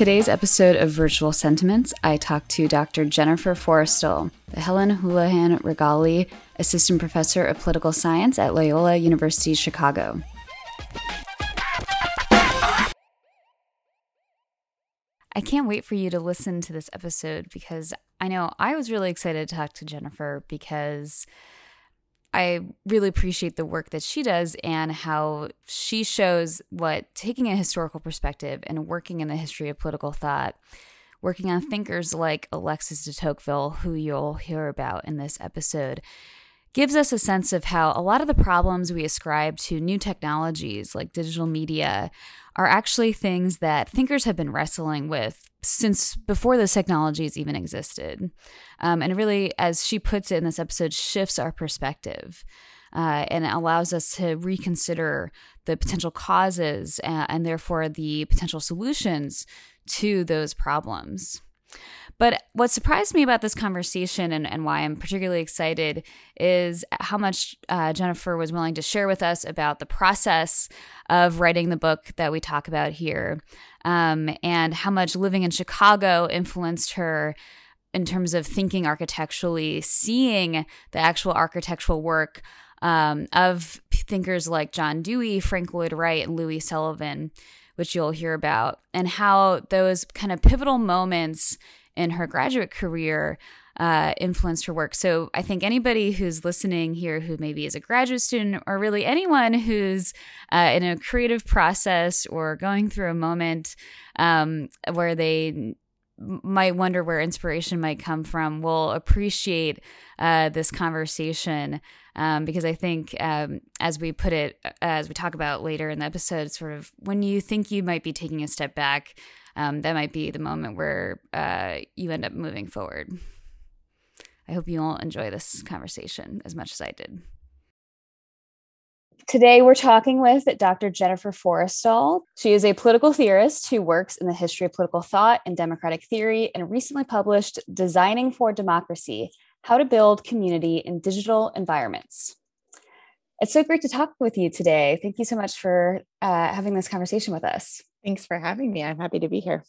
Today's episode of Virtual Sentiments, I talked to Dr. Jennifer Forestal, the Helen Houlahan Rigali Assistant Professor of Political Science at Loyola University Chicago. I can't wait for you to listen to this episode because I know I was really excited to talk to Jennifer because I really appreciate the work that she does and how she shows what taking a historical perspective and working in the history of political thought, working on thinkers like Alexis de Tocqueville, who you'll hear about in this episode, gives us a sense of how a lot of the problems we ascribe to new technologies like digital media are actually things that thinkers have been wrestling with since before those technologies even existed. Um, and really, as she puts it in this episode, shifts our perspective. Uh, and allows us to reconsider the potential causes and, and therefore the potential solutions to those problems. But what surprised me about this conversation and, and why I'm particularly excited is how much uh, Jennifer was willing to share with us about the process of writing the book that we talk about here, um, and how much living in Chicago influenced her in terms of thinking architecturally, seeing the actual architectural work um, of thinkers like John Dewey, Frank Lloyd Wright, and Louis Sullivan, which you'll hear about, and how those kind of pivotal moments in her graduate career uh, influenced her work. So I think anybody who's listening here who maybe is a graduate student or really anyone who's uh, in a creative process or going through a moment um, where they might wonder where inspiration might come from will appreciate uh, this conversation um, because I think, um, as we put it, as we talk about later in the episode, sort of when you think you might be taking a step back, um, that might be the moment where uh, you end up moving forward. I hope you all enjoy this conversation as much as I did. Today, we're talking with Dr. Jennifer Forestal. She is a political theorist who works in the history of political thought and democratic theory and recently published Designing for Democracy How to Build Community in Digital Environments. It's so great to talk with you today. Thank you so much for uh, having this conversation with us. Thanks for having me. I'm happy to be here.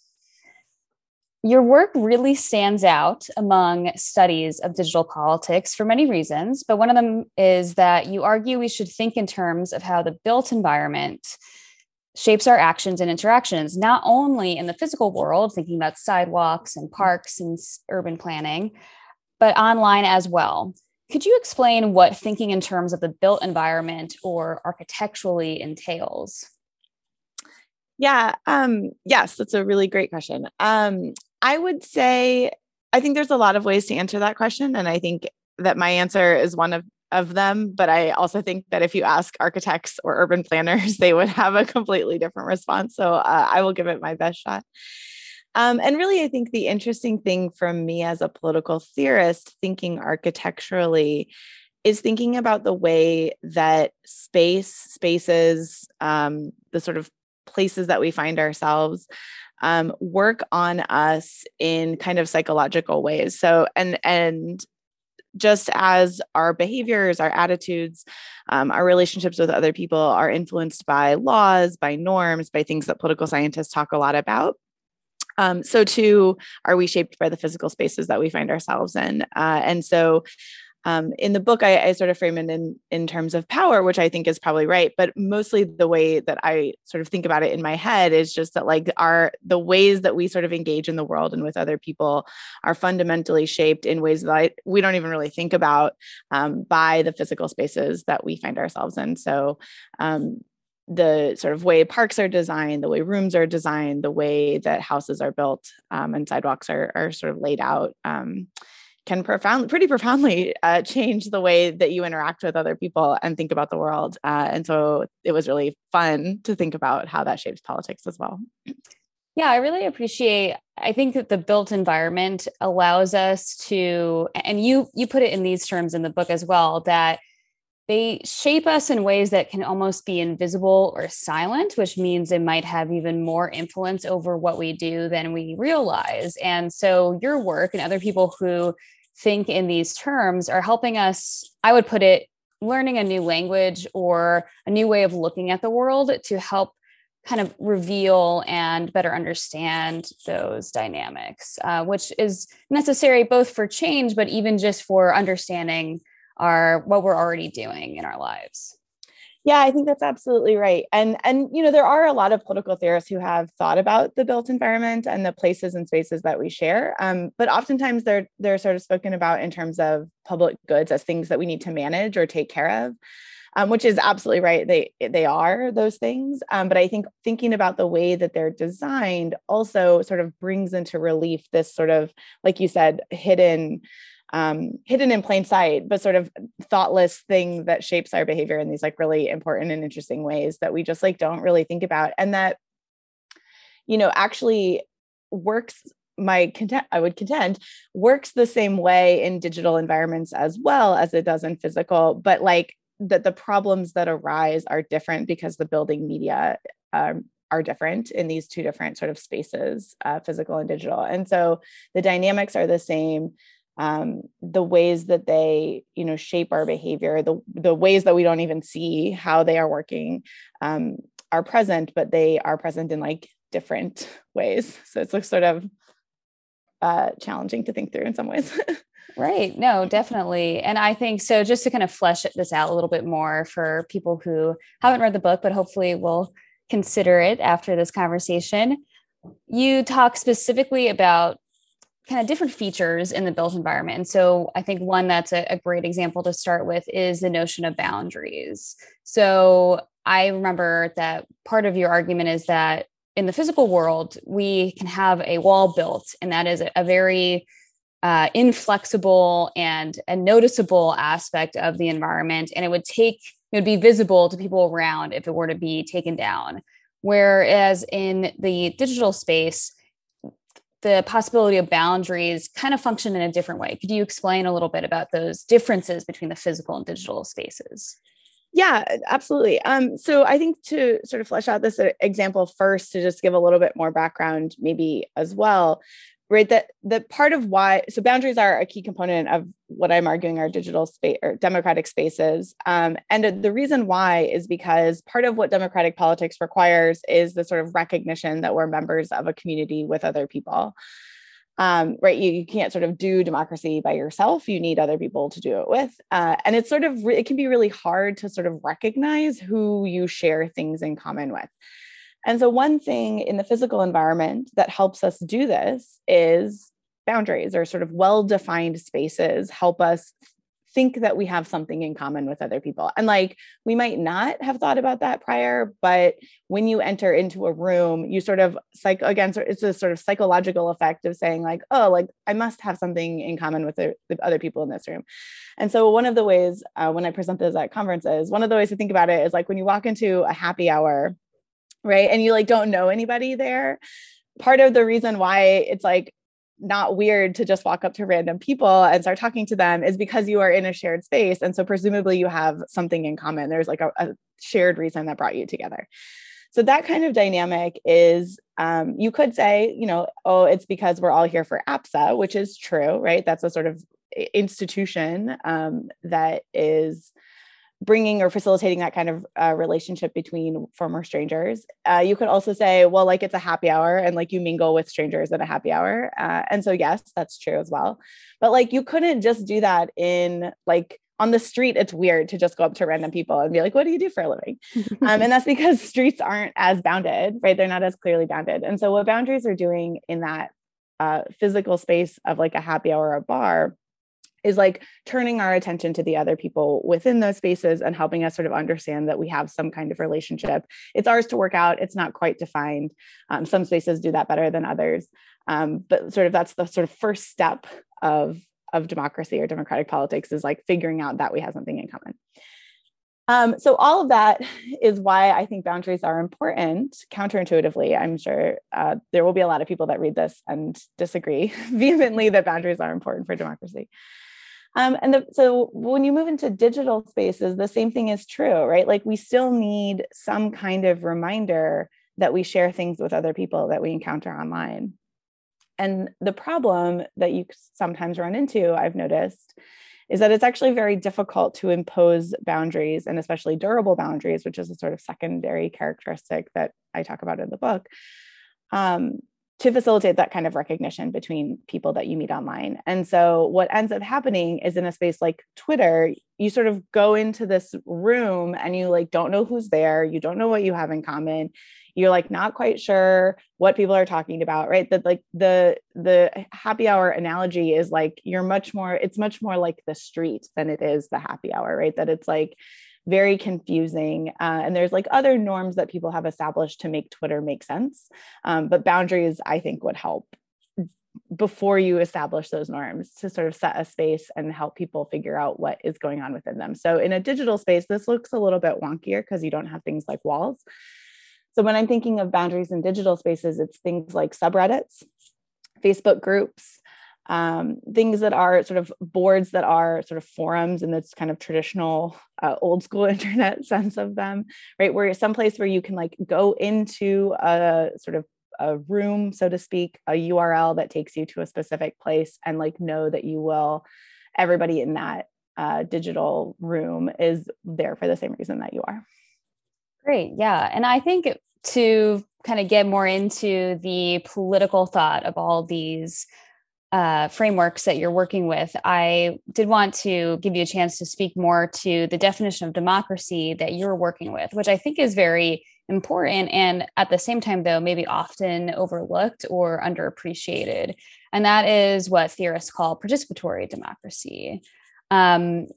Your work really stands out among studies of digital politics for many reasons, but one of them is that you argue we should think in terms of how the built environment shapes our actions and interactions, not only in the physical world, thinking about sidewalks and parks and urban planning, but online as well. Could you explain what thinking in terms of the built environment or architecturally entails? Yeah. Um, yes, that's a really great question. Um, I would say I think there's a lot of ways to answer that question, and I think that my answer is one of of them. But I also think that if you ask architects or urban planners, they would have a completely different response. So uh, I will give it my best shot. Um, and really, I think the interesting thing from me as a political theorist, thinking architecturally, is thinking about the way that space, spaces, um, the sort of places that we find ourselves um, work on us in kind of psychological ways. So and and just as our behaviors our attitudes um, our relationships with other people are influenced by laws by norms by things that political scientists talk a lot about um, so too are we shaped by the physical spaces that we find ourselves in. Uh, and so um, in the book I, I, sort of frame it in in terms of power which i think is probably right but mostly the way that i sort of think about it in my head is just that like our the ways that we sort of engage in the world and with other people are fundamentally shaped in ways that I, we don't even really think about um, by the physical spaces that we find ourselves in so um, the sort of way parks are designed, the way rooms are designed, the way that houses are built um, and sidewalks are, are sort of laid out. Um, can profoundly, pretty profoundly uh, change the way that you interact with other people and think about the world. Uh, and so it was really fun to think about how that shapes politics as well. Yeah, I really appreciate. I think that the built environment allows us to, and you you put it in these terms in the book as well, that they shape us in ways that can almost be invisible or silent, which means it might have even more influence over what we do than we realize. And so, your work and other people who think in these terms are helping us, I would put it, learning a new language or a new way of looking at the world to help kind of reveal and better understand those dynamics, uh, which is necessary both for change, but even just for understanding our what we're already doing in our lives. Yeah, I think that's absolutely right. And and you know, there are a lot of political theorists who have thought about the built environment and the places and spaces that we share. Um, but oftentimes they're they're sort of spoken about in terms of public goods as things that we need to manage or take care of. Um, which is absolutely right. They they are those things. Um, but I think thinking about the way that they're designed also sort of brings into relief this sort of, like you said, hidden um, hidden in plain sight, but sort of thoughtless thing that shapes our behavior in these like really important and interesting ways that we just like don't really think about. And that, you know, actually works my content i would contend works the same way in digital environments as well as it does in physical but like that the problems that arise are different because the building media um, are different in these two different sort of spaces uh, physical and digital and so the dynamics are the same um, the ways that they you know shape our behavior the the ways that we don't even see how they are working um, are present but they are present in like different ways. So it's like sort of uh, challenging to think through in some ways. Right. No definitely. And i think so just to kind of flesh this out a little bit more for people who haven't read the book but hopefully will consider it after this conversation you talk specifically about kind of different features in the built environment. And so I think one that's a, a, great example to start with is the notion of boundaries. So I remember that part of your argument is that in the physical world, we can have a wall built, and that is a, a very uh, inflexible and a noticeable aspect of the environment. And it would take, it would be visible to people around if it were to be taken down. Whereas in the digital space, the possibility of boundaries kind of function in a different way. Could you explain a little bit about those differences between the physical and digital spaces? Yeah, absolutely. Um, so I think to sort of flesh out this uh, example first, to just give a little bit more background, maybe as well, right? That the part of why so boundaries are a key component of what i'm arguing are digital space or democratic spaces. Um, and the reason why is because part of what democratic politics requires is the sort of recognition that we're members of a community with other people. Um, right you, you can't sort of do democracy by yourself. You need other people to do it with. Uh, and it's sort of it can be really hard to sort of recognize who you share things in common with and so, one thing in the physical environment that helps us do this is boundaries or sort of well defined spaces help us think that we have something in common with other people. And like we might not have thought about that prior, but when you enter into a room, you sort of psych again, it's a sort of psychological effect of saying, like, oh, like I must have something in common with the, the other people in this room. And so one of the ways uh, when I present this at conferences, one of the ways to think about it is like when you walk into a happy hour right? And you like don't know anybody there. Part of the reason why it's like not weird to just walk up to random people and start talking to them is because you are in a shared space. And so presumably you have something in common. There's like a, a shared reason that brought you together. So that kind of dynamic is um, you could say you know oh it's because we're all here for apsa which is true right? That's a sort of institution um, that is bringing or facilitating that kind of uh, relationship between former strangers. Uh, you could also say, well, like it's a happy hour and like you mingle with strangers at a happy hour. Uh, and so, yes, that's true as well. But like you couldn't just do that in like on the street. It's weird to just go up to random people and be like, what do you do for a living? um, and that's because streets aren't as bounded, right? They're not as clearly bounded. And so, what boundaries are doing in that uh, physical space of like a happy hour or a bar is like turning our attention to the other people within those spaces and helping us sort of understand that we have some kind of relationship. It's ours to work out. It's not quite defined. Um, some spaces do that better than others, um, but sort of that's the sort of first step of of democracy or democratic politics is like figuring out that we have something in common. Um, so all of that is why I think boundaries are important. Counterintuitively, I'm sure uh, there will be a lot of people that read this and disagree vehemently that boundaries are important for democracy. Um, and the, so when you move into digital spaces, the same thing is true, right? Like we still need some kind of reminder that we share things with other people that we encounter online. And the problem that you sometimes run into, I've noticed, is that it's actually very difficult to impose boundaries and especially durable boundaries, which is a sort of secondary characteristic that I talk about in the book. Um, to facilitate that kind of recognition between people that you meet online. And so, what ends up happening is in a space like Twitter, you sort of go into this room and you like don't know who's there, you don't know what you have in common. You're like not quite sure what people are talking about, right? That like the the happy hour analogy is like you're much more it's much more like the street than it is the happy hour, right? That it's like very confusing. Uh, and there's like other norms that people have established to make Twitter make sense. Um, but boundaries, I think, would help before you establish those norms to sort of set a space and help people figure out what is going on within them. So in a digital space, this looks a little bit wonkier because you don't have things like walls. So when I'm thinking of boundaries in digital spaces, it's things like subreddits, Facebook groups, um, things that are sort of boards that are sort of forums in this kind of traditional uh, old school internet sense of them right? Where someplace where you can like go into a sort of a room so to speak a url that takes you to a specific place and like know that you will everybody in that uh, digital room is there for the same reason that you are. Great. Yeah. And i think to kind of get more into the political thought of all these uh, frameworks that you're working with, I did want to give you a chance to speak more to the definition of democracy that you're working with, which I think is very important and at the same time, though, maybe often overlooked or underappreciated. And that is what theorists call participatory democracy. Um,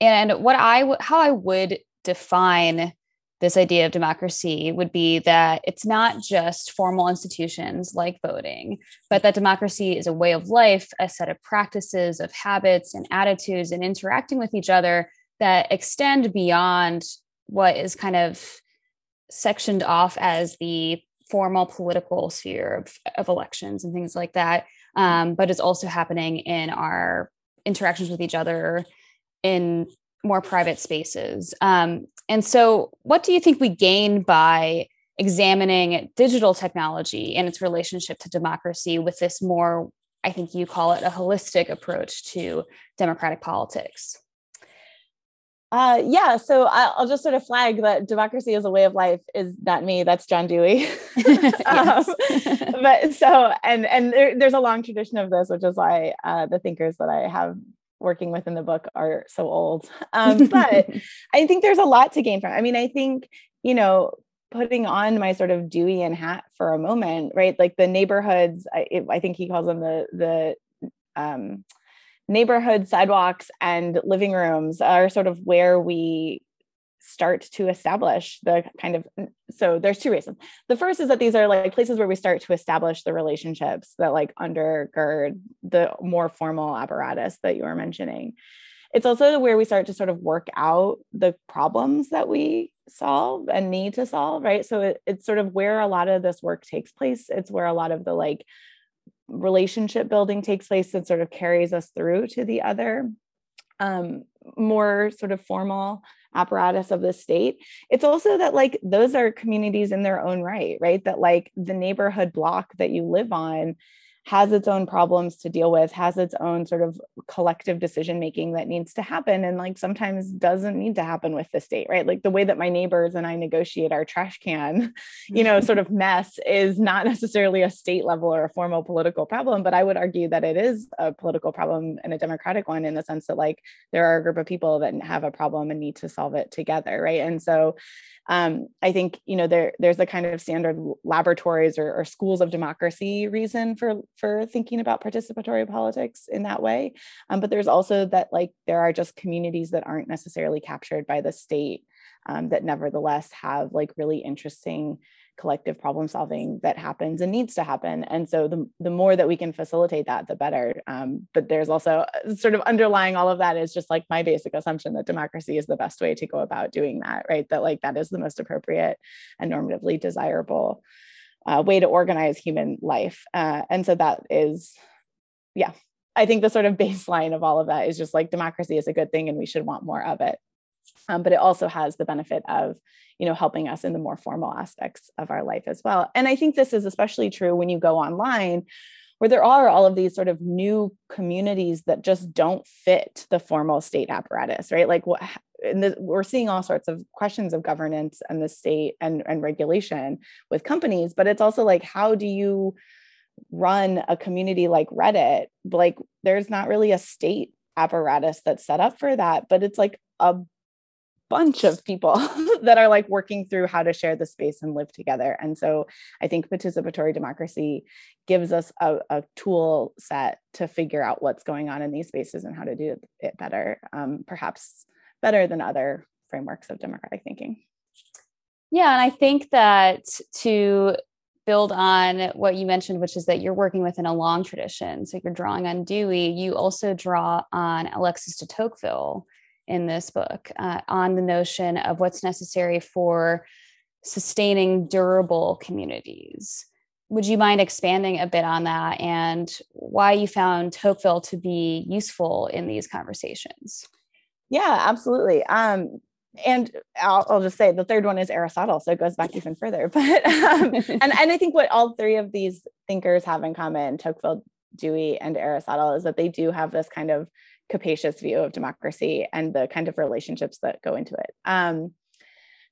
and what I w- how I would define this idea of democracy would be that it's not just formal institutions like voting, but that democracy is a way of life, a set of practices, of habits and attitudes and interacting with each other that extend beyond what is kind of sectioned off as the formal political sphere of, of elections and things like that, um, but is also happening in our interactions with each other in more private spaces. Um, and so, what do you think we gain by examining digital technology and its relationship to democracy with this more, I think you call it a holistic approach to democratic politics? Uh, yeah, so I'll just sort of flag that democracy as a way of life is not me. That's John Dewey. um, but so, and and there, there's a long tradition of this, which is why uh, the thinkers that I have working with in the book are so old. Um, but I think there's a lot to gain from. It. I mean, I think you know, putting on my sort of Deweyan hat for a moment, right? Like the neighborhoods. I, it, I think he calls them the the um, neighborhood sidewalks and living rooms are sort of where we start to establish the kind of so there's two reasons. The first is that these are like places where we start to establish the relationships that like undergird the more formal apparatus that you were mentioning. It's also where we start to sort of work out the problems that we solve and need to solve right? So it, it's sort of where a lot of this work takes place. It's where a lot of the like relationship building takes place that sort of carries us through to the other um, more sort of formal apparatus of the state. It's also that like those are communities in their own right right? That like the neighborhood block that you live on has its own problems to deal with, has its own sort of collective decision making that needs to happen. And like sometimes doesn't need to happen with the state, right? Like the way that my neighbors and I negotiate our trash can, you know, sort of mess is not necessarily a state level or a formal political problem, but I would argue that it is a political problem and a democratic one in the sense that like there are a group of people that have a problem and need to solve it together, right? And so um, I think you know there there's a kind of standard laboratories or, or, schools of democracy reason for for thinking about participatory politics in that way, um, but there's also that like there are just communities that aren't necessarily captured by the state um, that nevertheless have like really interesting collective problem solving that happens and needs to happen. And so the, the more that we can facilitate that, the better. Um, but there's also uh, sort of underlying all of that is just like my basic assumption that democracy is the best way to go about doing that, right? That like that is the most appropriate and normatively desirable uh, way to organize human life. Uh, and so that is, yeah, I think the sort of baseline of all of that is just like democracy is a good thing and we should want more of it. Um, but it also has the benefit of you know helping us in the more formal aspects of our life as well and i think this is especially true when you go online where there are all of these sort of new communities that just don't fit the formal state apparatus, right? Like what the, we're seeing all sorts of questions of governance and the state and, and regulation with companies, but it's also like, how do you run a community like Reddit? Like, there's not really a state apparatus that's set up for that, but it's like a bunch of people that are like working through how to share the space and live together. And so I think participatory democracy gives us a, a tool set to figure out what's going on in these spaces and how to do it better, um, perhaps better than other frameworks of democratic thinking. Yeah, and I think that to build on what you mentioned, which is that you're working within a long tradition. So you're drawing on Dewey. You also draw on Alexis de Tocqueville in this book uh, on the notion of what's necessary for sustaining durable communities. Would you mind expanding a bit on that and why you found Tocqueville to be useful in these conversations? Yeah, absolutely. Um, and I'll, I'll, just say the third one is Aristotle, so it goes back even further. But um, and and I think what all three of these thinkers have in common, Tocqueville, Dewey, and Aristotle, is that they do have this kind of capacious view of democracy and the kind of relationships that go into it. Um,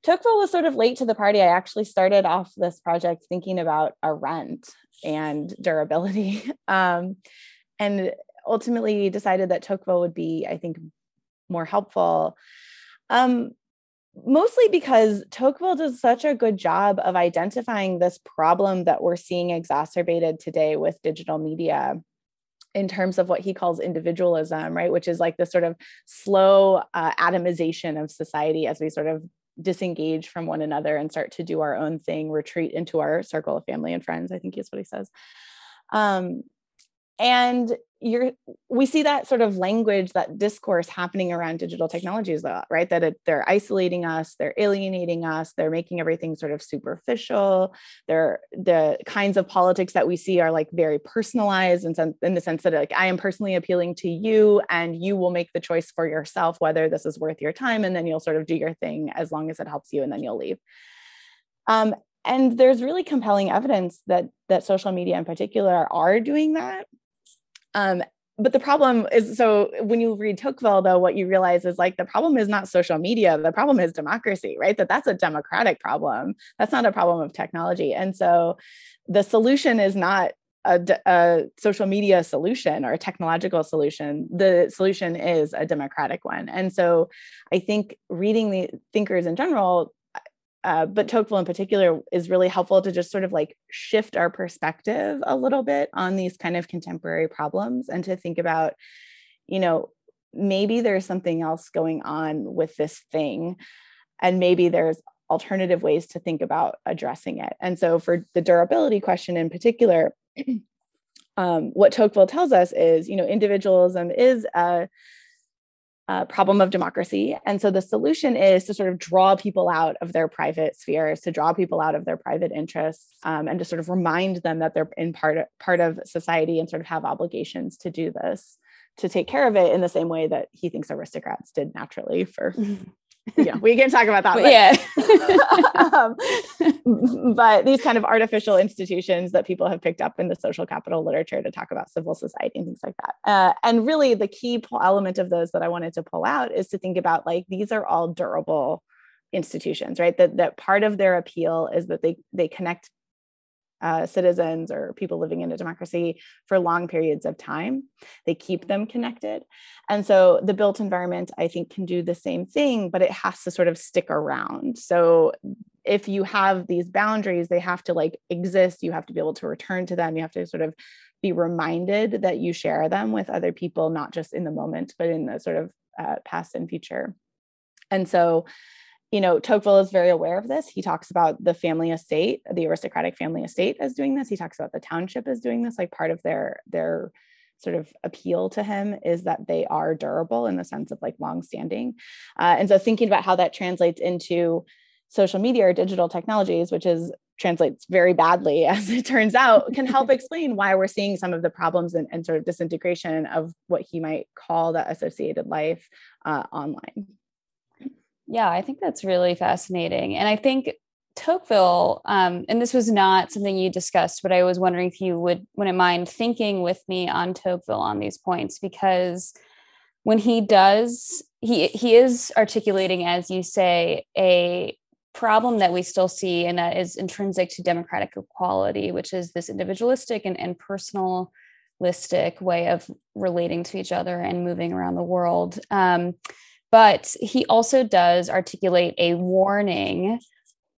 Tocqueville was sort of late to the party. I actually started off this project thinking about Arendt and durability, um, and ultimately decided that Tocqueville would be, I think, more helpful. Um, mostly because Tocqueville does such a good job of identifying this problem that we're seeing exacerbated today with digital media in terms of what he calls individualism, right? Which is like the sort of slow uh, atomization of society as we sort of disengage from one another and start to do our own thing, retreat into our circle of family and friends, I think is what he says. Um, and you're we see that sort of language that discourse happening around digital technologies lot right? That it, they're isolating us they're alienating us they're making everything sort of superficial. They're the kinds of politics that we see are like very personalized in, in the sense that like i am personally appealing to you and you will make the choice for yourself whether this is worth your time and then you'll sort of do your thing as long as it helps you and then you'll leave. Um, and there's really compelling evidence that that social media in particular are doing that um, but the problem is so when you read Tocqueville, though, what you realize is like the problem is not social media. The problem is democracy, right? That that's a democratic problem. That's not a problem of technology. And so the solution is not a, a, social media solution or a technological solution. The solution is a democratic one. And so I think reading the thinkers in general uh, but Tocqueville in particular is really helpful to just sort of like shift our perspective a little bit on these kind of contemporary problems and to think about, you know, maybe there's something else going on with this thing. And maybe there's alternative ways to think about addressing it. And so for the durability question in particular, um, what Tocqueville tells us is, you know, individualism is a uh, problem of democracy. And so the solution is to sort of draw people out of their private spheres, to draw people out of their private interests, um, and to sort of remind them that they're in part part of society and sort of have obligations to do this, to take care of it in the same way that he thinks aristocrats did naturally for yeah, we can talk about that. But, yeah. um, but these kind of artificial institutions that people have picked up in the social capital literature to talk about civil society and things like that. Uh, and really, the key element of those that I wanted to pull out is to think about like these are all durable institutions, right? That that part of their appeal is that they they connect uh, citizens or people living in a democracy for long periods of time. They keep them connected. And so the built environment, I think, can do the same thing, but it has to sort of stick around. So if you have these boundaries, they have to like exist. You have to be able to return to them. You have to sort of be reminded that you share them with other people, not just in the moment, but in the sort of uh, past and future. And so you know, Tocqueville is very aware of this. He talks about the family estate, the aristocratic family estate as doing this. He talks about the township as doing this. Like part of their their sort of appeal to him is that they are durable in the sense of like long-standing. Uh, and so thinking about how that translates into social media or digital technologies, which is translates very badly as it turns out, can help explain why we're seeing some of the problems and, and sort of disintegration of what he might call the associated life uh, online. Yeah, I think that's really fascinating. And I think Tocqueville, um, and this was not something you discussed, but I was wondering if you would wouldn't mind thinking with me on Tocqueville on these points because when he does, he he is articulating, as you say, a problem that we still see, and that is intrinsic to democratic equality, which is this individualistic and, and personalistic way of relating to each other and moving around the world. Um, but he also does articulate a warning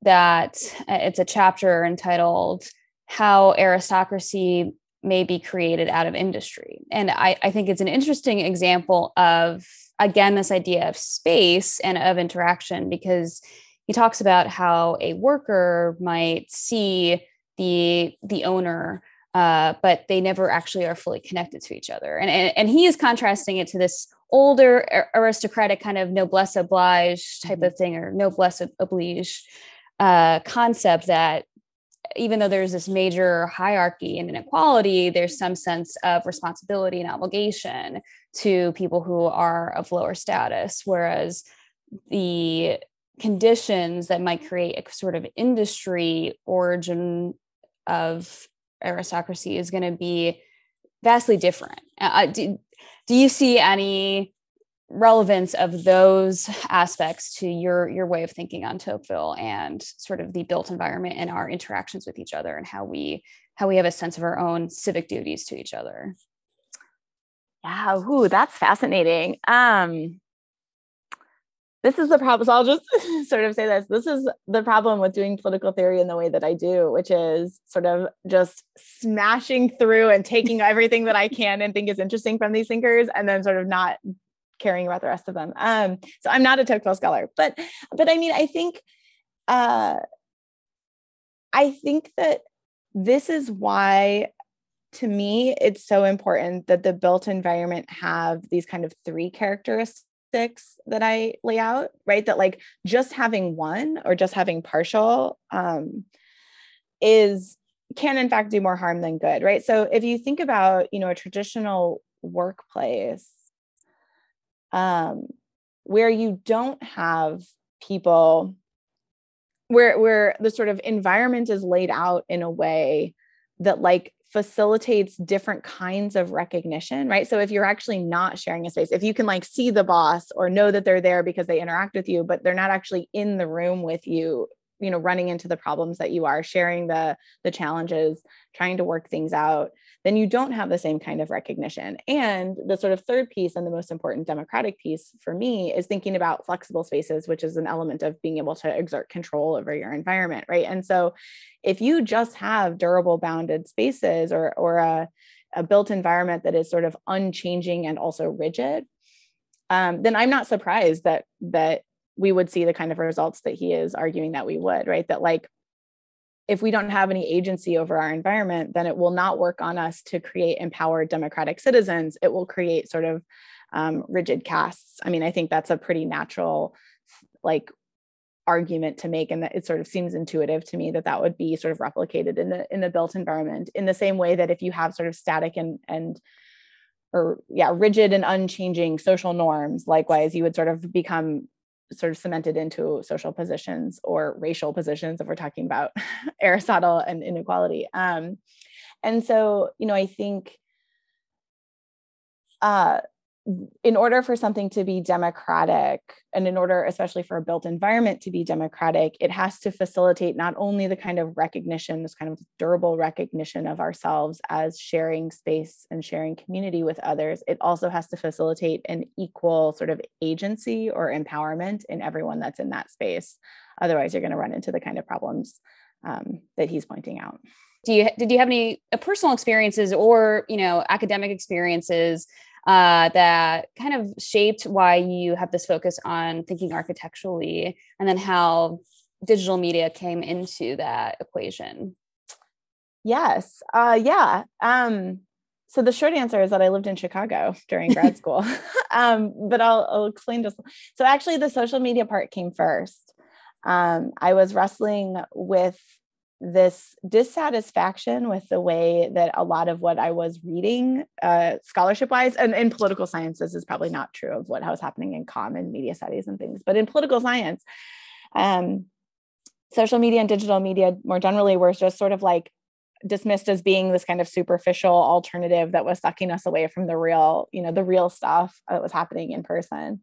that uh, it's a chapter entitled How Aristocracy May Be Created Out of Industry. And I, I think it's an interesting example of, again, this idea of space and of interaction because he talks about how a worker might see the the owner uh, but they never actually are fully connected to each other and, and and he is contrasting it to this older aristocratic kind of noblesse oblige type mm-hmm. of thing or noblesse oblige uh, concept that even though there's this major hierarchy and inequality, there's some sense of responsibility and obligation to people who are of lower status. Whereas the conditions that might create a sort of industry origin of aristocracy is going to be vastly different. Uh, do, do you see any relevance of those aspects to your your way of thinking on Tocqueville and sort of the built environment and our interactions with each other and how we how we have a sense of our own civic duties to each other. Yeah, ooh, that's fascinating. Um this is the problem. So I'll just sort of say this. This is the problem with doing political theory in the way that I do, which is sort of just smashing through and taking everything that I can and think is interesting from these thinkers and then sort of not caring about the rest of them. Um, so I'm not a Tocqueville scholar, but but I mean, I think uh, I think that this is why to me it's so important that the built environment have these kind of three characteristics that I lay out, right? That like just having one or just having partial um, is can in fact do more harm than good, right? So if you think about, you know, a traditional workplace um, where you don't have people where where the sort of environment is laid out in a way that like facilitates different kinds of recognition right? So if you're actually not sharing a space if you can like see the boss or know that they're there because they interact with you but they're not actually in the room with you you know running into the problems that you are sharing the the challenges trying to work things out then you don't have the same kind of recognition. And the sort of third piece and the most important democratic piece for me is thinking about flexible spaces, which is an element of being able to exert control over your environment, right? And so if you just have durable bounded spaces or, or a, a built environment that is sort of unchanging and also rigid, um, then I'm not surprised that that we would see the kind of results that he is arguing that we would, right? That like if we don't have any agency over our environment, then it will not work on us to create empowered democratic citizens. It will create sort of um, rigid castes. I mean, I think that's a pretty natural, like, argument to make and that it sort of seems intuitive to me that that would be sort of replicated in the in the built environment in the same way that if you have sort of static and and or yeah rigid and unchanging social norms likewise you would sort of become sort of cemented into social positions or racial positions if we're talking about Aristotle and inequality. Um, and so, you know, I think uh, in order for something to be democratic and in order especially for a built environment to be democratic it has to facilitate not only the kind of recognition this kind of durable recognition of ourselves as sharing space and sharing community with others it also has to facilitate an equal sort of agency or empowerment in everyone that's in that space. Otherwise you're going to run into the kind of problems um, that he's pointing out. Do you did you have any uh, personal experiences or you know academic experiences uh, that kind of shaped why you have this focus on thinking architecturally and then how digital media came into that equation? Yes. Uh, yeah. Um, so the short answer is that i lived in chicago during grad school. Um, but I'll, I'll, explain just so actually the social media part came first. Um, i was wrestling with this dissatisfaction with the way that a lot of what I was reading, uh, scholarship wise, and in political sciences is probably not true of what was happening in common media studies and things, but in political science, um, social media and digital media more generally were just sort of like dismissed as being this kind of superficial alternative that was sucking us away from the real, you know, the real stuff that was happening in person.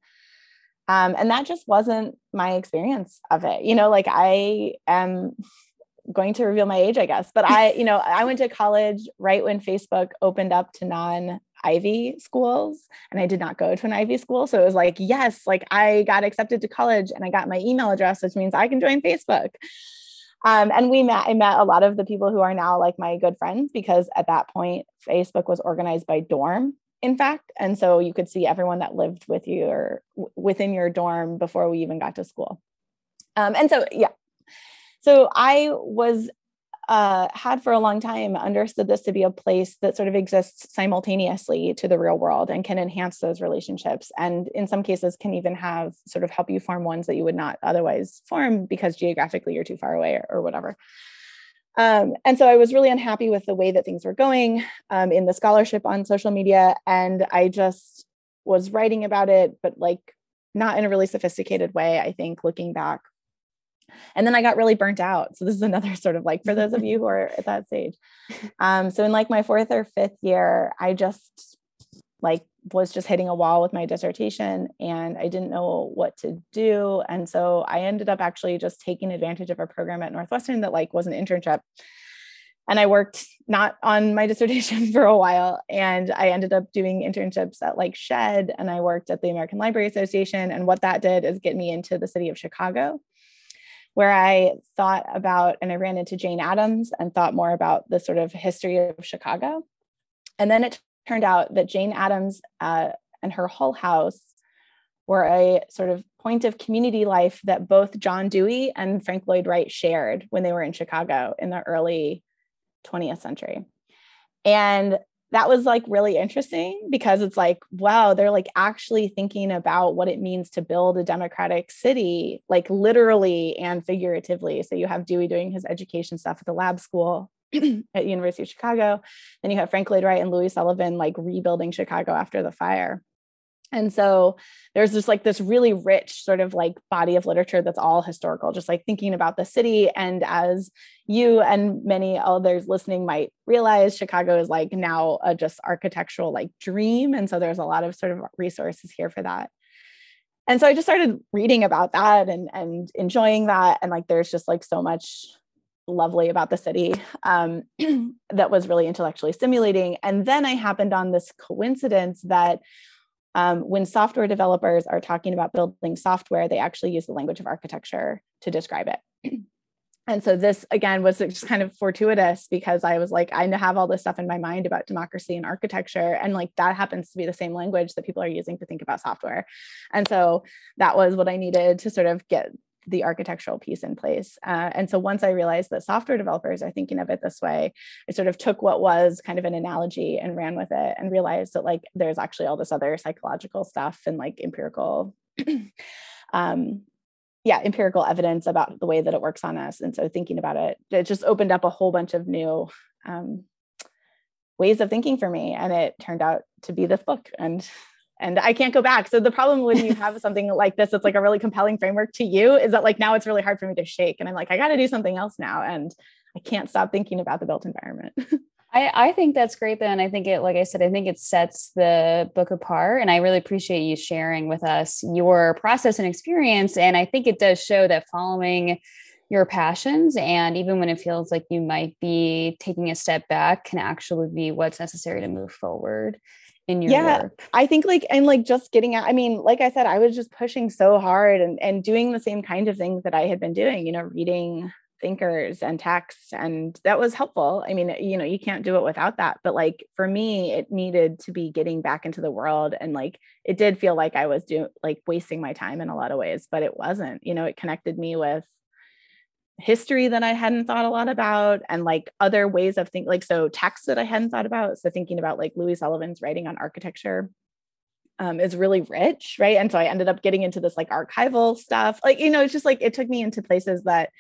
Um, and that just wasn't my experience of it. You know, like I am going to reveal my age, I guess, but I, you know, I went to college right when Facebook opened up to non Ivy schools and I did not go to an Ivy school. So it was like, yes, like I got accepted to college and I got my email address, which means I can join Facebook. Um, and we met, I met a lot of the people who are now like my good friends because at that point, Facebook was organized by dorm, in fact. And so you could see everyone that lived with you or within your dorm before we even got to school. Um, and so, yeah. So I was uh, had for a long time understood this to be a place that sort of exists simultaneously to the real world and can enhance those relationships. And in some cases, can even have sort of help you form ones that you would not otherwise form because geographically you're too far away or, or whatever. Um, and so I was really unhappy with the way that things were going um, in the scholarship on social media. And I just was writing about it, but like not in a really sophisticated way, I think, looking back and then I got really burnt out. So this is another sort of like for those of you who are at that stage. Um, so in like my fourth or fifth year, I just like was just hitting a wall with my dissertation and I didn't know what to do. And so I ended up actually just taking advantage of a program at Northwestern that like was an internship. And I worked not on my dissertation for a while. And I ended up doing internships at like SHED and I worked at the American Library Association. And what that did is get me into the city of Chicago where I thought about and I ran into Jane Addams and thought more about the sort of history of Chicago. And then it turned out that Jane Addams uh, and her Hull House were a sort of point of community life that both John Dewey and Frank Lloyd Wright shared when they were in Chicago in the early 20th century. And that was like really interesting because it's like wow they're like actually thinking about what it means to build a democratic city like literally and figuratively. So you have dewey doing his education stuff at the lab school at university of chicago. Then you have frank lloyd wright and louis sullivan like rebuilding chicago after the fire and so there's just like this really rich sort of like body of literature that's all historical, just like thinking about the city. And as you and many others listening might realize, Chicago is like now a just architectural like dream. And so there's a lot of sort of resources here for that. And so I just started reading about that and, and enjoying that. And like there's just like so much lovely about the city um, that was really intellectually stimulating. And then I happened on this coincidence that um, when software developers are talking about building software, they actually use the language of architecture to describe it. and so this again was just kind of fortuitous because I was like, I have all this stuff in my mind about democracy and architecture, and like that happens to be the same language that people are using to think about software. And so that was what I needed to sort of get the architectural piece in place. Uh, and so once I realized that software developers are thinking of it this way, I sort of took what was kind of an analogy and ran with it and realized that like there's actually all this other psychological stuff and like empirical um, yeah empirical evidence about the way that it works on us. And so thinking about it it just opened up a whole bunch of new um, ways of thinking for me. And it turned out to be this book. And and I can't go back. So the problem when you have something like this, it's like a really compelling framework to you is that like now it's really hard for me to shake. And I'm like, I got to do something else now. And I can't stop thinking about the built environment. I, I think that's great though. And I think it, like I said, I think it sets the book apart. And I really appreciate you sharing with us your process and experience. And I think it does show that following your passions and even when it feels like you might be taking a step back can actually be what's necessary to move forward in your yeah, work? I think like and like just getting out. I mean, like I said, I was just pushing so hard and and doing the same kind of things that I had been doing, you know, reading thinkers and texts and that was helpful i mean eh, you know you can't do it without that but like for me it needed to be getting back into the world and like it did feel like i was doing like wasting my time in a lot of ways but it wasn't you know it connected me with history that I hadn't thought a lot about and like other ways of thinking like so texts that I hadn't thought about. So thinking about like Louis Sullivan's writing on architecture um, is really rich right? And so I ended up getting into this like archival stuff. Like you know it's just like it took me into places that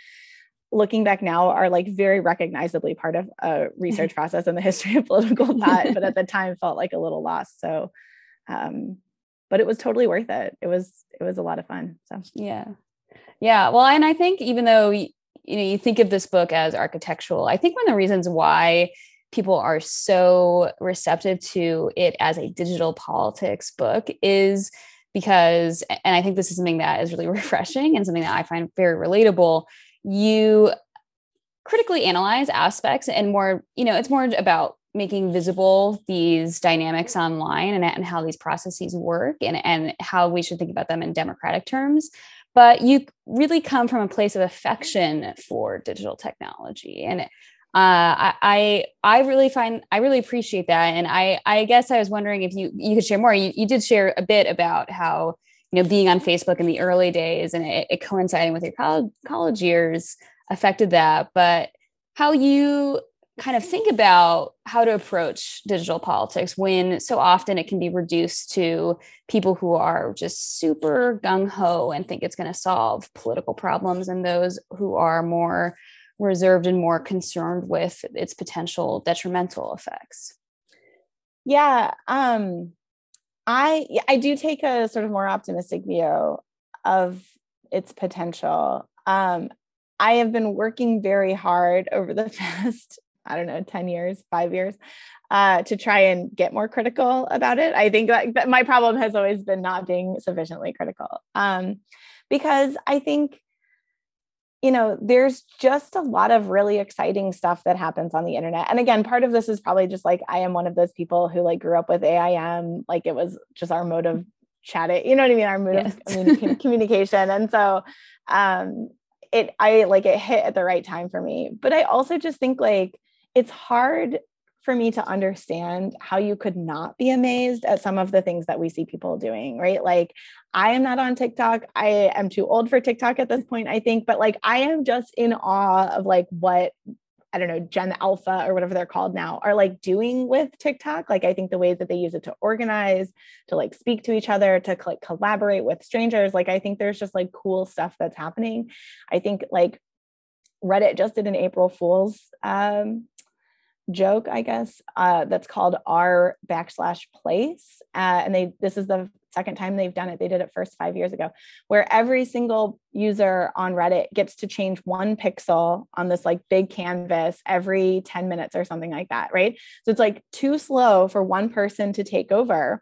looking back now are like very recognizably part of a research process in the history of political thought but at the time felt like a little lost. So um but it was totally worth it. It was it was a lot of fun so. Yeah. Yeah. Well and i think even though you know, you think of this book as architectural. I think one of the reasons why people are so receptive to it as a digital politics book is because and i think this is something that is really refreshing and something that i find very relatable you critically analyze aspects and more you know it's more about making visible these dynamics online and, and how these processes work and, and how we should think about them in democratic terms but you really come from a place of affection for digital technology. And uh, I I really find I really appreciate that, and I I guess I was wondering if you you could share more. You you did share a bit about how you know being on Facebook in the early days and it, it coinciding with your college college years affected that, but how you kind of think about how to approach digital politics when so often it can be reduced to people who are just super gung ho and think it's going to solve political problems, and those who are more reserved and more concerned with its potential detrimental effects. Yeah um i i do take a sort of more optimistic view of its potential. Um i have been working very hard over the past i don't know 10 years 5 years uh, to try and get more critical about it. I think that, that my problem has always been not being sufficiently critical. Um, because I think you know, there's just a lot of really exciting stuff that happens on the internet. And again, part of this is probably just like I am one of those people who like grew up with AIM, like it was just our mode of chatting, you know what I mean? Our mode yes. of communi- communication. And so um it I like it hit at the right time for me. But I also just think like it's hard for me to understand how you could not be amazed at some of the things that we see people doing, right? Like, I am not on TikTok. I am too old for TikTok at this point, I think, but like, I am just in awe of like what I don't know, Gen Alpha or whatever they're called now are like doing with TikTok. Like, I think the ways that they use it to organize, to like speak to each other, to like collaborate with strangers. Like, I think there's just like cool stuff that's happening. I think like Reddit just did an April Fool's um, joke, I guess, uh, that's called r backslash place. Uh, and they this is the second time they've done it. They did it first five years ago, where every single user on Reddit gets to change one pixel on this like big canvas every 10 minutes or something like that, right? So it's like too slow for one person to take over.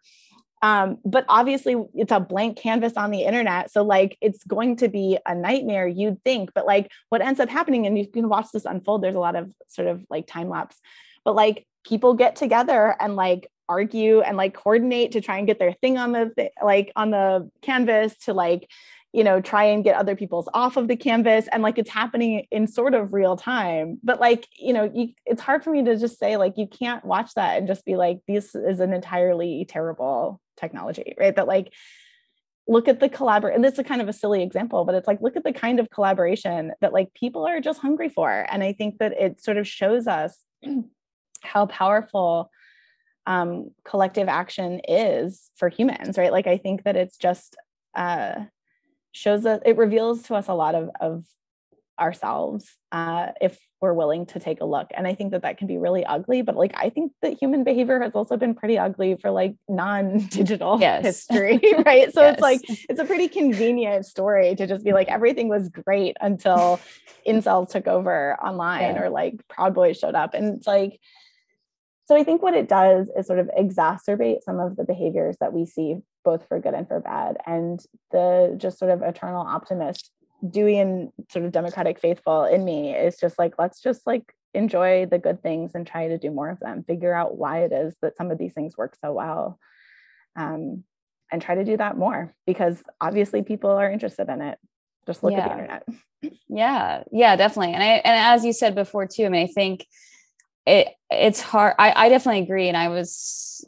Um, but obviously it's a blank canvas on the internet. So like it's going to be a nightmare, you'd think. But like what ends up happening, and you can watch this unfold, there's a lot of sort of like time lapse, but like people get together and like argue and like coordinate to try and get their thing on the th- like on the canvas to like you know try and get other people's off of the canvas and like it's happening in sort of real time but like you know you, it's hard for me to just say like you can't watch that and just be like this is an entirely terrible technology, right? That like look at the collaborate and this is kind of a silly example but it's like look at the kind of collaboration that like people are just hungry for and i think that it sort of shows us how powerful um, collective action is for humans right like i think that it's just uh, shows us it reveals to us a lot of of ourselves uh, if we're willing to take a look. And I think that that can be really ugly, but like I think that human behavior has also been pretty ugly for like non-digital yes. history, right? So yes. it's like it's a pretty convenient story to just be like everything was great until incels took over online yeah. or like Proud Boys showed up, and it's like. So I think what it does is sort of exacerbate some of the behaviors that we see both for good and for bad. And the just sort of eternal optimist Dewey and sort of democratic faithful in me is just like let's just like enjoy the good things and try to do more of them. Figure out why it is that some of these things work so well um, and try to do that more because obviously people are interested in it. Just look yeah. at the internet. Yeah. Yeah definitely. And i and as you said before too i mean i think it it's hard i i definitely agree. And i was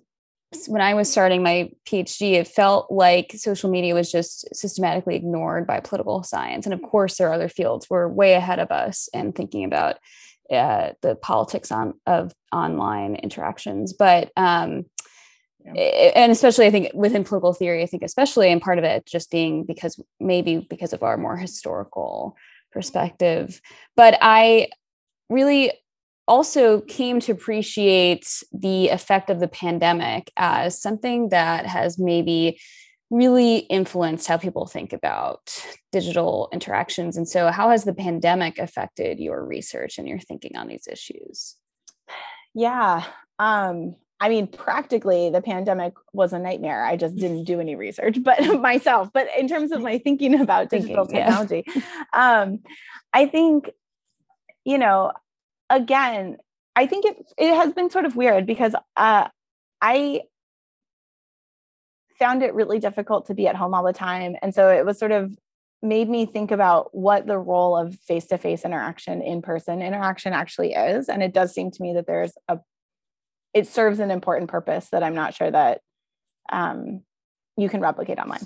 when I was starting my PhD, it felt like social media was just systematically ignored by political science. And of course, there are other fields we're way ahead of us in thinking about uh, the politics on of online interactions. But um, yeah. and especially, I think within political theory, I think especially, and part of it just being because maybe because of our more historical perspective. But I really also came to appreciate the effect of the pandemic as something that has maybe really influenced how people think about digital interactions. And so, how has the pandemic affected your research and your thinking on these issues? Yeah. Um, I mean, practically the pandemic was a nightmare. I just didn't do any research, but myself. But in terms of my thinking about digital thinking, technology, yeah. um, I think, you know, again, I think it it has been sort of weird because uh, I found it really difficult to be at home all the time, and so it was sort of made me think about what the role of face-to-face interaction in person interaction actually is. And it does seem to me that there's a it serves an important purpose that i'm not sure that um, you can replicate online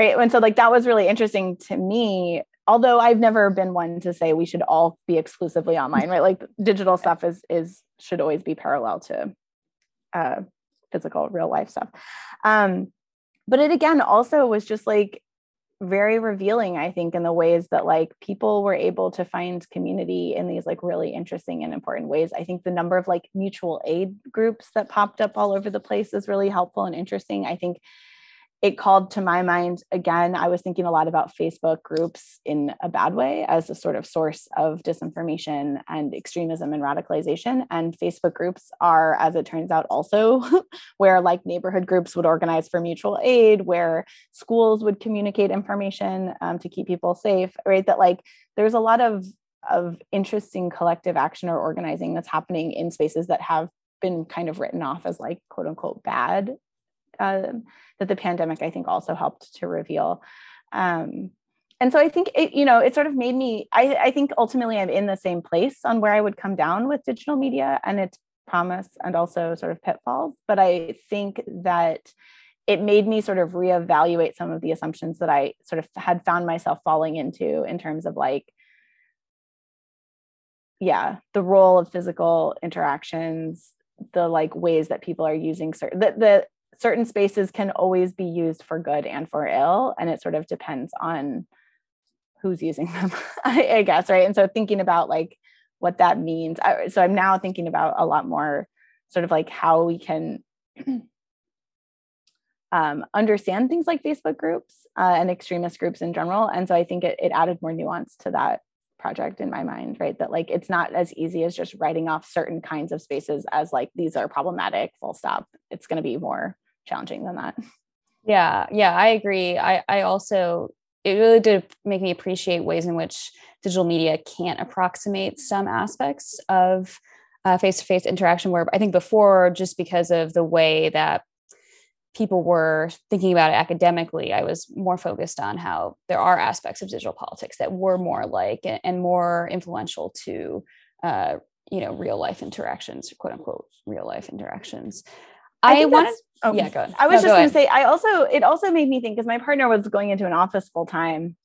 right? And so like that was really interesting to me although i've never been one to say we should all be exclusively online right? Like digital stuff is is should always be parallel to uh, physical real life stuff. Um, but it again also was just like very revealing i think in the ways that like people were able to find community in these like really interesting and important ways. I think the number of like mutual aid groups that popped up all over the place is really helpful and interesting. I think it called to my mind again i was thinking a lot about facebook groups in a bad way as a sort of source of disinformation and extremism and radicalization. And facebook groups are as it turns out also where like neighborhood groups would organize for mutual aid where schools would communicate information um, to keep people safe right? That like there's a lot of of interesting collective action or organizing that's happening in spaces that have been kind of written off as like quote unquote bad uh, that the pandemic I think also helped to reveal. Um, and so I think it, you know, it sort of made me. I, I think ultimately I'm in the same place on where I would come down with digital media and its promise and also sort of pitfalls. But I think that it made me sort of reevaluate some of the assumptions that I sort of had found myself falling into in terms of like, yeah, the role of physical interactions, the like ways that people are using certain the, the certain spaces can always be used for good and for ill and it sort of depends on who's using them I, I, guess right? And so thinking about like what that means I, so i'm now thinking about a lot more sort of like how we can um, understand things like facebook groups uh, and extremist groups in general. And so i think it, it added more nuance to that project in my mind right? That like it's not as easy as just writing off certain kinds of spaces as like these are problematic full stop. It's going to be more challenging than that. Yeah, yeah, I agree. I I also it really did make me appreciate ways in which digital media can't approximate some aspects of face to face interaction. Where I think before, just because of the way that people were thinking about it academically, I was more focused on how there are aspects of digital politics that were more like and more influential to, uh, you know, real life interactions, quote unquote, real life interactions. I, I wanted. Oh, yeah, go ahead. I was no, just going to say. I also it also made me think because my partner was going into an office full time,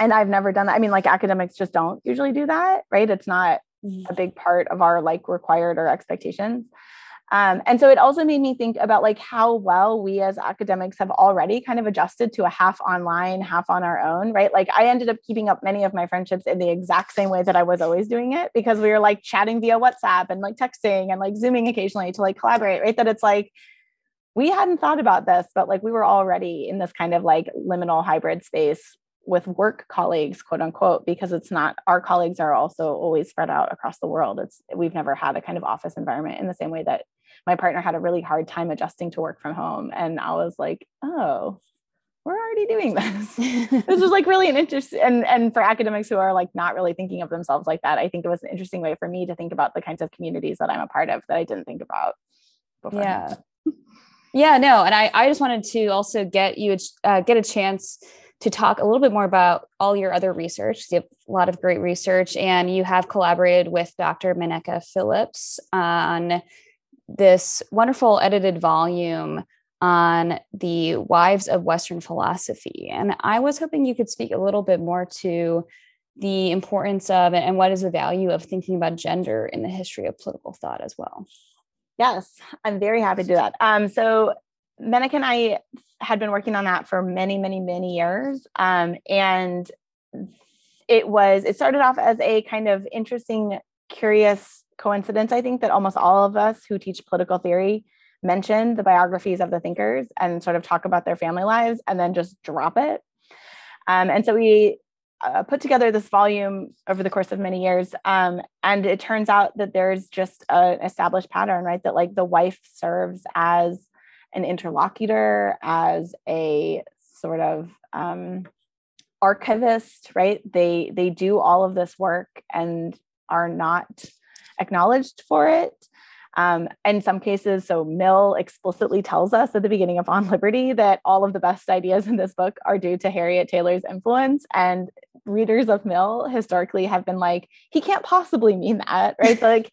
and I've never done that. I mean, like academics just don't usually do that, right? It's not mm. a big part of our like required or expectations. Um, and so it also made me think about like how well we as academics have already kind of adjusted to a half online, half on our own, right? Like I ended up keeping up many of my friendships in the exact same way that I was always doing it because we were like chatting via WhatsApp and like texting and like Zooming occasionally to like collaborate, right? That it's like we hadn't thought about this, but like we were already in this kind of like liminal hybrid space with work colleagues quote unquote because it's not our colleagues are also always spread out across the world it's we've never had a kind of office environment in the same way that my partner had a really hard time adjusting to work from home. And I was like, oh, we're already doing this. this was like really an interest and and for academics who are like not really thinking of themselves like that, I think it was an interesting way for me to think about the kinds of communities that I'm a part of that I didn't think about before. Yeah. Yeah, no, and I I just wanted to also get you uh, get a chance to talk a little bit more about all your other research. You have a lot of great research, and you have collaborated with Dr. Menaka Philips on this wonderful edited volume on the wives of Western philosophy. And I was hoping you could speak a little bit more to the importance of and what is the value of thinking about gender in the history of political thought as well. Yes, I'm very happy to do that. Um, so Menaka and I had been working on that for many, many, many years. Um, and it was, it started off as a kind of interesting, curious coincidence, I think, that almost all of us who teach political theory mention the biographies of the thinkers and sort of talk about their family lives and then just drop it. Um, and so we uh, put together this volume over the course of many years. Um, and it turns out that there's just an established pattern, right? That like the wife serves as an interlocutor, as a sort of um, archivist, right? They they do all of this work and are not acknowledged for it. Um, in some cases, so Mill explicitly tells us at the beginning of On Liberty that all of the best ideas in this book are due to Harriet Taylor's influence. And readers of Mill historically have been like, he can't possibly mean that, right? like,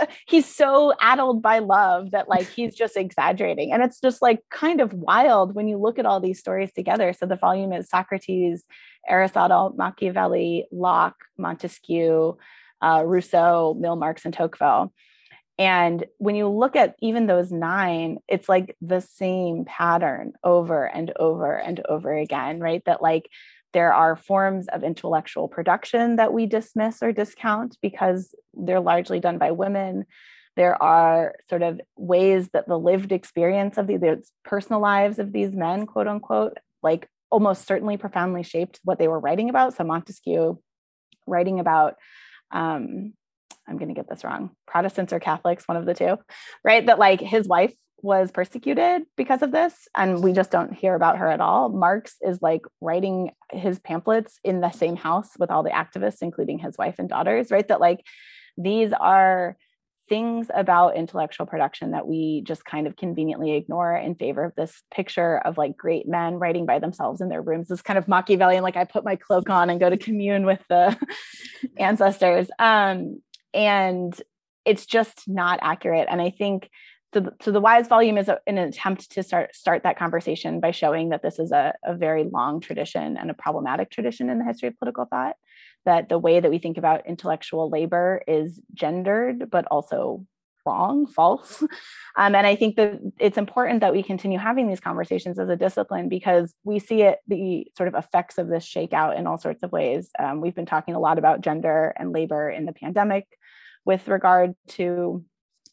uh, he's so addled by love that like he's just exaggerating. And it's just like kind of wild when you look at all these stories together. So the volume is Socrates, Aristotle, Machiavelli, Locke, Montesquieu, uh, Rousseau, Mill, Marx, and Tocqueville. And when you look at even those nine, it's like the same pattern over and over and over again, right? That like there are forms of intellectual production that we dismiss or discount because they're largely done by women. There are sort of ways that the lived experience of the, the personal lives of these men, quote unquote, like almost certainly profoundly shaped what they were writing about. So Montesquieu writing about um, I'm going to get this wrong, Protestants or Catholics, one of the two, right? That like his wife was persecuted because of this and we just don't hear about her at all. Marx is like writing his pamphlets in the same house with all the activists including his wife and daughters, right? That like these are things about intellectual production that we just kind of conveniently ignore in favor of this picture of like great men writing by themselves in their rooms. This kind of Machiavellian like I put my cloak on and go to commune with the ancestors. Um and it's just not accurate. And i think so, so the wise volume is a, an attempt to start start that conversation by showing that this is a, a very long tradition and a problematic tradition in the history of political thought that the way that we think about intellectual labor is gendered but also wrong false um, and i think that it's important that we continue having these conversations as a discipline because we see it the sort of effects of this shakeout in all sorts of ways um, we've been talking a lot about gender and labor in the pandemic with regard to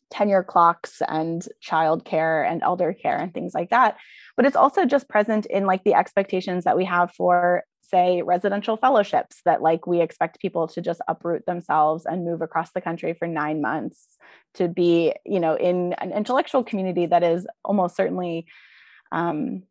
tenure clocks and childcare and elder care and things like that. But it's also just present in like the expectations that we have for say residential fellowships that like we expect people to just uproot themselves and move across the country for 9 months to be, you know, in an intellectual community that is almost certainly um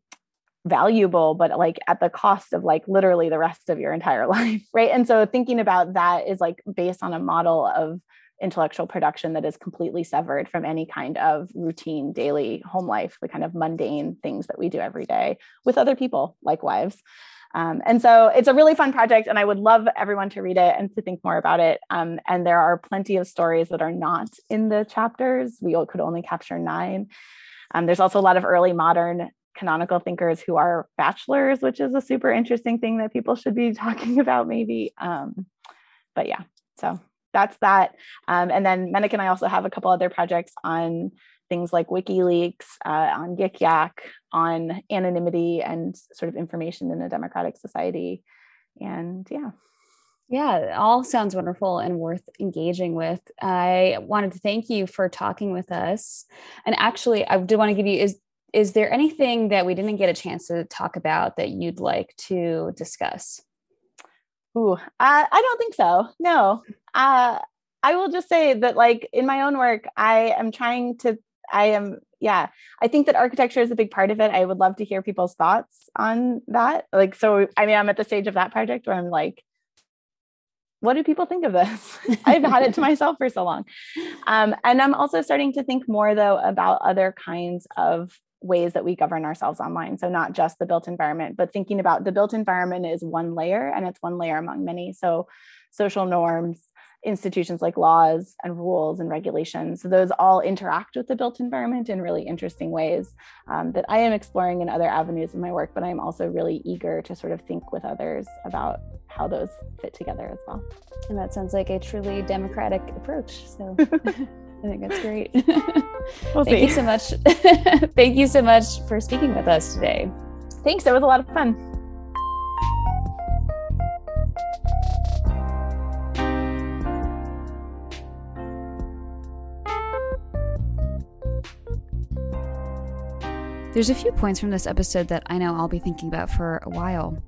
valuable but like at the cost of like literally the rest of your entire life right and so thinking about that is like based on a model of intellectual production that is completely severed from any kind of routine daily home life, the kind of mundane things that we do every day with other people, like wives. Um, and so it's a really fun project, and I would love everyone to read it and to think more about it. Um, and there are plenty of stories that are not in the chapters. We could only capture nine. Um, there's also a lot of early modern canonical thinkers who are bachelors, which is a super interesting thing that people should be talking about, maybe. Um, but yeah, so that's that. Um, and then Menik and I also have a couple other projects on things like WikiLeaks, uh, on Yik Yak, on anonymity and sort of information in a democratic society. And yeah. Yeah, it all sounds wonderful and worth engaging with. I wanted to thank you for talking with us. And actually, I did want to give you is is there anything that we didn't get a chance to talk about that you'd like to discuss? Ooh, I, I don't think so. No. Uh, I will just say that, like, in my own work, I am trying to, I am, yeah, I think that architecture is a big part of it. I would love to hear people's thoughts on that. Like, so, I mean, I'm at the stage of that project where I'm like, what do people think of this? I've had it to myself for so long. Um, and I'm also starting to think more, though, about other kinds of ways that we govern ourselves online. So, not just the built environment, but thinking about the built environment is one layer and it's one layer among many. So, social norms, institutions like laws and rules and regulations. So those all interact with the built environment in really interesting ways um, that I am exploring in other avenues of my work, but I'm also really eager to sort of think with others about how those fit together as well. And that sounds like a truly democratic approach. So I think that's great. We'll Thank see. you so much. Thank you so much for speaking with us today. Thanks. It was a lot of fun. There's a few points from this episode that I know I'll be thinking about for a while.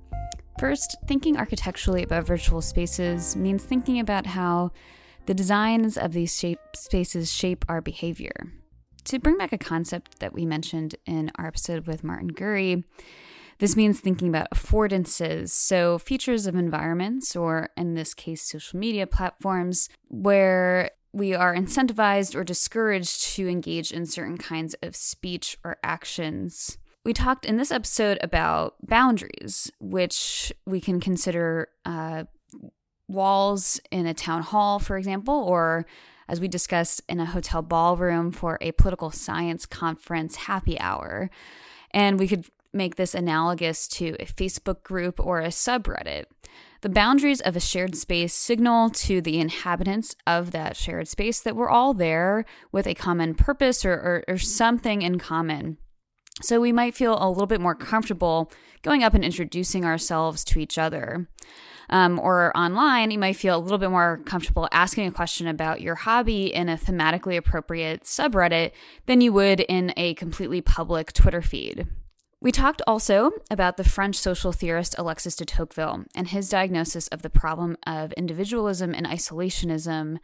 First, thinking architecturally about virtual spaces means thinking about how the designs of these shape spaces shape our behavior. To bring back a concept that we mentioned in our episode with Martin Gurri, this means thinking about affordances, so features of environments, or in this case, social media platforms, where we are incentivized or discouraged to engage in certain kinds of speech or actions. We talked in this episode about boundaries, which we can consider uh, walls in a town hall, for example, or as we discussed in a hotel ballroom for a political science conference happy hour. And we could make this analogous to a Facebook group or a subreddit. The boundaries of a shared space signal to the inhabitants of that shared space that we're all there with a common purpose or, or, or something in common. So we might feel a little bit more comfortable going up and introducing ourselves to each other. Um, or online, you might feel a little bit more comfortable asking a question about your hobby in a thematically appropriate subreddit than you would in a completely public Twitter feed. We talked also about the French social theorist Alexis de Tocqueville and his diagnosis of the problem of individualism and isolationism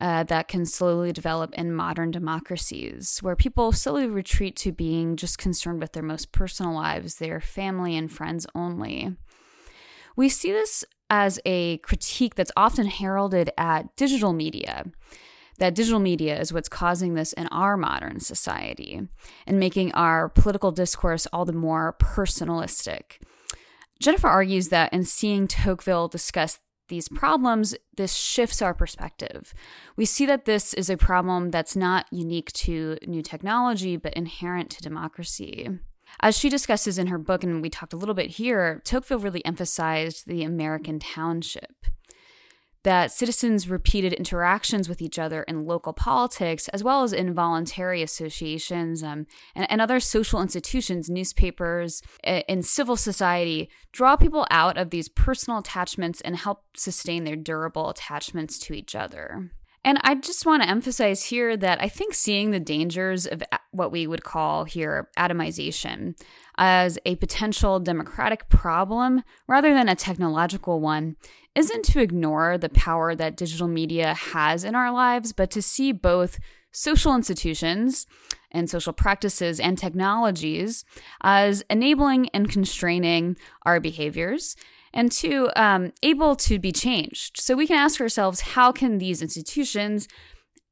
uh, that can slowly develop in modern democracies, where people slowly retreat to being just concerned with their most personal lives, their family and friends only. We see this as a critique that's often heralded at digital media that digital media is what's causing this in our modern society and making our political discourse all the more personalistic. Jennifer argues that in seeing Tocqueville discuss these problems, this shifts our perspective. We see that this is a problem that's not unique to new technology, but inherent to democracy. As she discusses in her book, and we talked a little bit here, Tocqueville really emphasized the American township that citizens' repeated interactions with each other in local politics, as well as in voluntary associations um, and, and, other social institutions, newspapers, and civil society, draw people out of these personal attachments and help sustain their durable attachments to each other. And I just want to emphasize here that I think seeing the dangers of uh, what we would call here atomization as a potential democratic problem rather than a technological one isn't to ignore the power that digital media has in our lives, but to see both social institutions and social practices and technologies as enabling and constraining our behaviors and two, um, able to be changed. So we can ask ourselves how can these institutions,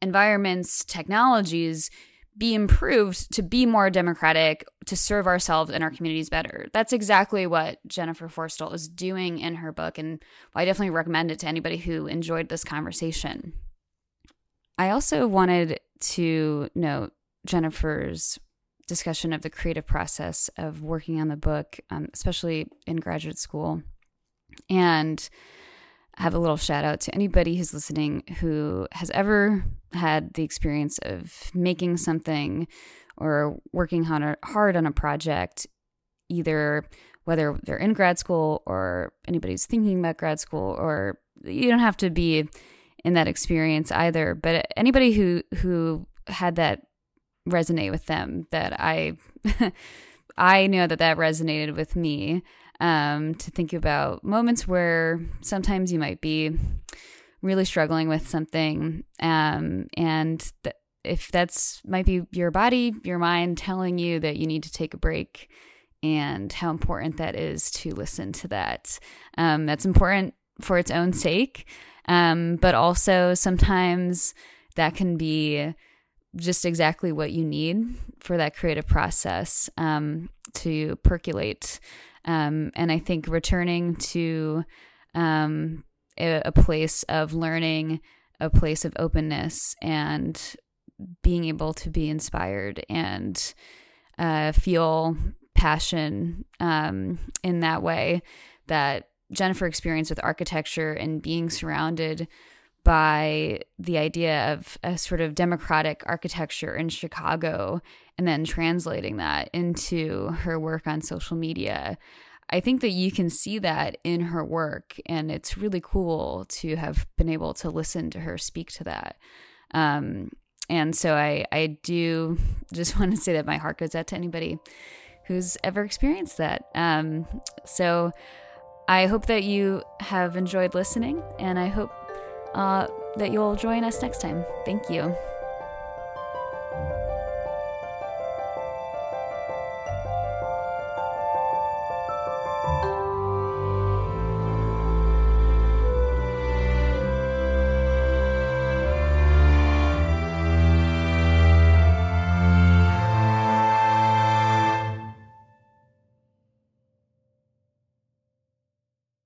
environments, technologies be improved to be more democratic, to serve ourselves and our communities better. That's exactly what Jennifer Forestal is doing in her book, and I definitely recommend it to anybody who enjoyed this conversation. I also wanted to note Jennifer's discussion of the creative process of working on the book, um, especially in graduate school. And I have a little shout out to anybody who's listening who has ever had the experience of making something or working hard on a project, either whether they're in grad school or anybody's thinking about grad school, or you don't have to be in that experience either. But anybody who who had that resonate with them, that I I know that that resonated with me um, to think about moments where sometimes you might be really struggling with something um, and th- if that's might be your body your mind telling you that you need to take a break and how important that is to listen to that. Um, that's important for its own sake um, but also sometimes that can be just exactly what you need for that creative process um, to percolate um, and I think returning to um, a, a place of learning, a place of openness, and being able to be inspired and uh, feel passion um, in that way that Jennifer experienced with architecture and being surrounded by the idea of a sort of democratic architecture in Chicago and then translating that into her work on social media. I think that you can see that in her work, and it's really cool to have been able to listen to her speak to that. Um, and so I, I do just want to say that my heart goes out to anybody who's ever experienced that. Um, so I hope that you have enjoyed listening, and I hope uh, that you'll join us next time. Thank you.